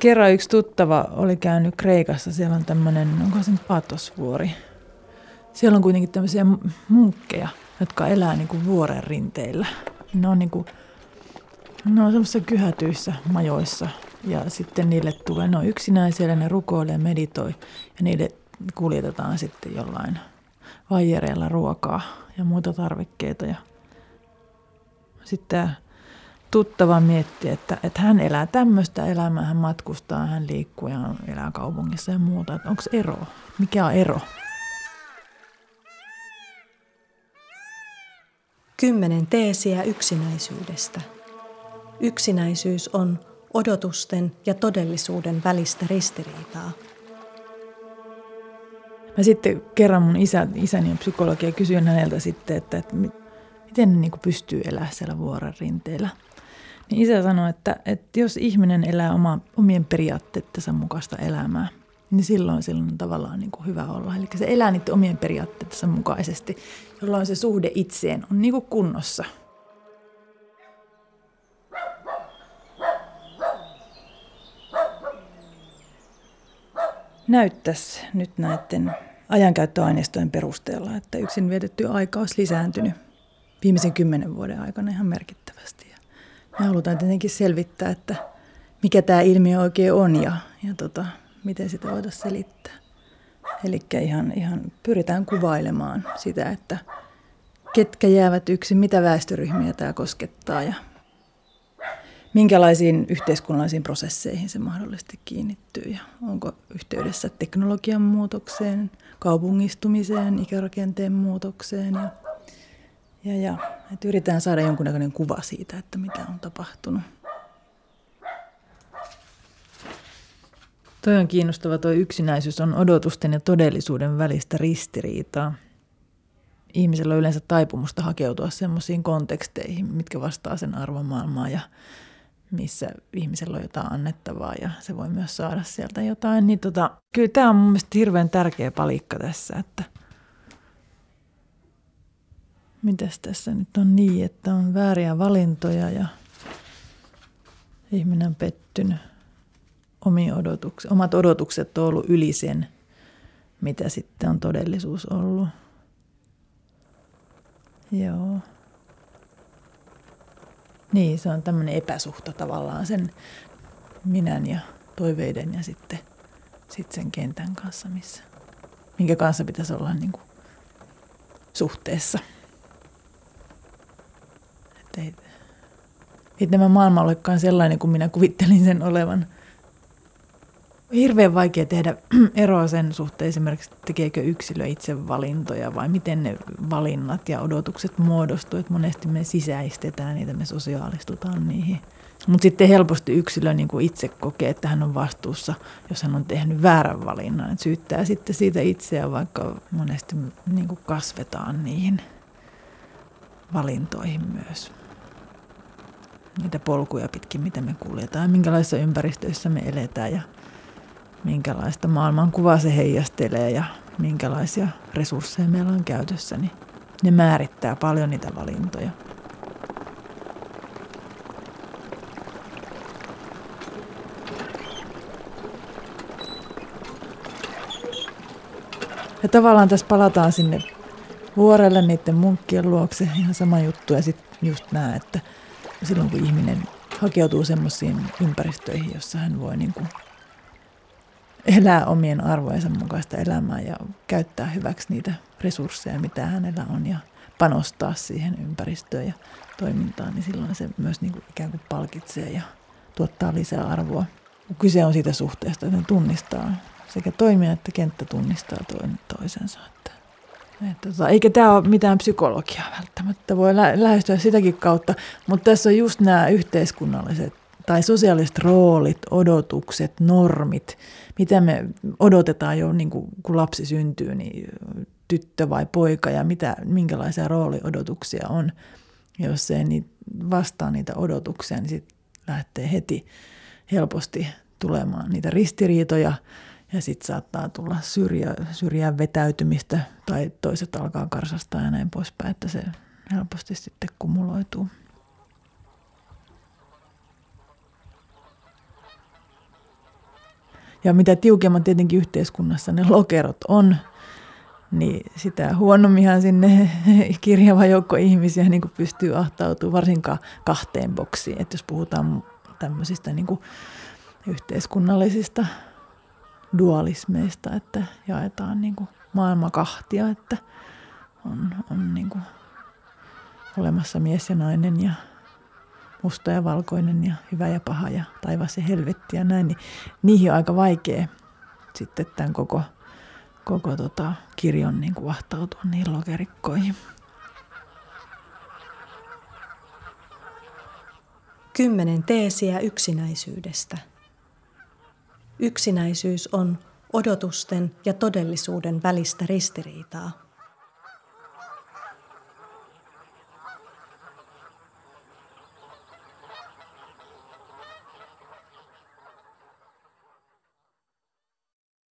kerran yksi tuttava oli käynyt Kreikassa, siellä on tämmöinen, onko se Patosvuori. Siellä on kuitenkin tämmöisiä munkkeja, jotka elää niin kuin vuoren rinteillä. Ne on, niin kuin, ne on semmoisissa kyhätyissä majoissa ja sitten niille tulee, ne on yksinäisiä ne rukoilee meditoi ja niille kuljetetaan sitten jollain vaijereilla ruokaa ja muita tarvikkeita. Ja sitten tuttava mietti, että, että hän elää tämmöistä elämää, hän matkustaa, hän liikkuu ja elää kaupungissa ja muuta. Että onko ero? Mikä on ero? Kymmenen teesiä yksinäisyydestä. Yksinäisyys on odotusten ja todellisuuden välistä ristiriitaa. Mä sitten kerran mun isä, isäni on psykologi ja kysyin häneltä sitten, että, että miten ne niin pystyy elämään siellä vuoren rinteellä. Niin isä sanoi, että, että jos ihminen elää oma, omien periaatteettensa mukaista elämää, niin silloin silloin tavallaan niin kuin hyvä olla. Eli se elää niiden omien periaatteettensa mukaisesti, jolloin se suhde itseen on niin kuin kunnossa. Näyttäisi nyt näiden ajankäyttöaineistojen perusteella, että yksin vietetty aika olisi lisääntynyt viimeisen kymmenen vuoden aikana ihan merkittävästi. Me halutaan tietenkin selvittää, että mikä tämä ilmiö oikein on ja, ja tota, miten sitä voitaisiin selittää. Eli ihan, ihan pyritään kuvailemaan sitä, että ketkä jäävät yksin, mitä väestöryhmiä tämä koskettaa ja minkälaisiin yhteiskunnallisiin prosesseihin se mahdollisesti kiinnittyy ja onko yhteydessä teknologian muutokseen, kaupungistumiseen, ikärakenteen muutokseen ja, ja, ja että yritetään saada jonkunnäköinen kuva siitä, että mitä on tapahtunut. Toi on kiinnostava, tuo yksinäisyys on odotusten ja todellisuuden välistä ristiriitaa. Ihmisellä on yleensä taipumusta hakeutua semmoisiin konteksteihin, mitkä vastaa sen arvomaailmaa ja missä ihmisellä on jotain annettavaa ja se voi myös saada sieltä jotain. Niin tota, kyllä tämä on mun mielestä hirveän tärkeä palikka tässä, että mitäs tässä nyt on niin, että on vääriä valintoja ja ihminen on pettynyt omiin odotukset, omat odotukset on ollut yli sen, mitä sitten on todellisuus ollut. Joo. Niin, se on tämmöinen epäsuhta tavallaan sen minän ja toiveiden ja sitten, sitten sen kentän kanssa, missä, minkä kanssa pitäisi olla niin kuin suhteessa. Että ei, ei tämä maailma olekaan sellainen kuin minä kuvittelin sen olevan – hirveän vaikea tehdä eroa sen suhteen esimerkiksi, tekeekö yksilö itse valintoja vai miten ne valinnat ja odotukset muodostuu. Että monesti me sisäistetään niitä, me sosiaalistutaan niihin. Mutta sitten helposti yksilö niin kuin itse kokee, että hän on vastuussa, jos hän on tehnyt väärän valinnan. Et syyttää sitten siitä itseään, vaikka monesti niin kuin kasvetaan niihin valintoihin myös. Niitä polkuja pitkin, mitä me kuljetaan minkälaisissa ympäristöissä me eletään ja minkälaista maailmankuvaa se heijastelee ja minkälaisia resursseja meillä on käytössä, niin ne määrittää paljon niitä valintoja. Ja tavallaan tässä palataan sinne vuorelle niiden munkkien luokse, ihan sama juttu. Ja sitten just nämä, että silloin kun ihminen hakeutuu semmoisiin ympäristöihin, jossa hän voi niin kuin elää omien arvojensa mukaista elämää ja käyttää hyväksi niitä resursseja, mitä hänellä on ja panostaa siihen ympäristöön ja toimintaan, niin silloin se myös niin kuin ikään kuin palkitsee ja tuottaa lisää arvoa. Kyse on siitä suhteesta, että ne tunnistaa sekä toimia että kenttä tunnistaa toinen toisensa. Että, tota, eikä tämä ole mitään psykologiaa välttämättä, voi lä- lähestyä sitäkin kautta, mutta tässä on just nämä yhteiskunnalliset tai sosiaaliset roolit, odotukset, normit, mitä me odotetaan jo niin kuin, kun lapsi syntyy, niin tyttö vai poika ja mitä, minkälaisia rooliodotuksia on. Jos ei niin vastaa niitä odotuksia, niin sitten lähtee heti helposti tulemaan niitä ristiriitoja ja sitten saattaa tulla syrjä, syrjään vetäytymistä tai toiset alkaa karsastaa ja näin poispäin, että se helposti sitten kumuloituu. Ja mitä tiukemman tietenkin yhteiskunnassa ne lokerot on, niin sitä huonomminhan sinne kirjava joukko ihmisiä niin kuin pystyy ahtautumaan varsinkaan kahteen boksiin. Että jos puhutaan tämmöisistä niin kuin yhteiskunnallisista dualismeista, että jaetaan niin kuin maailma kahtia, että on, on niin kuin olemassa mies ja nainen ja musta ja valkoinen ja hyvä ja paha ja taivas ja helvetti ja näin, niin niihin on aika vaikea sitten tämän koko, koko tota kirjon niin kuin vahtautua niihin lokerikkoihin. Kymmenen teesiä yksinäisyydestä. Yksinäisyys on odotusten ja todellisuuden välistä ristiriitaa.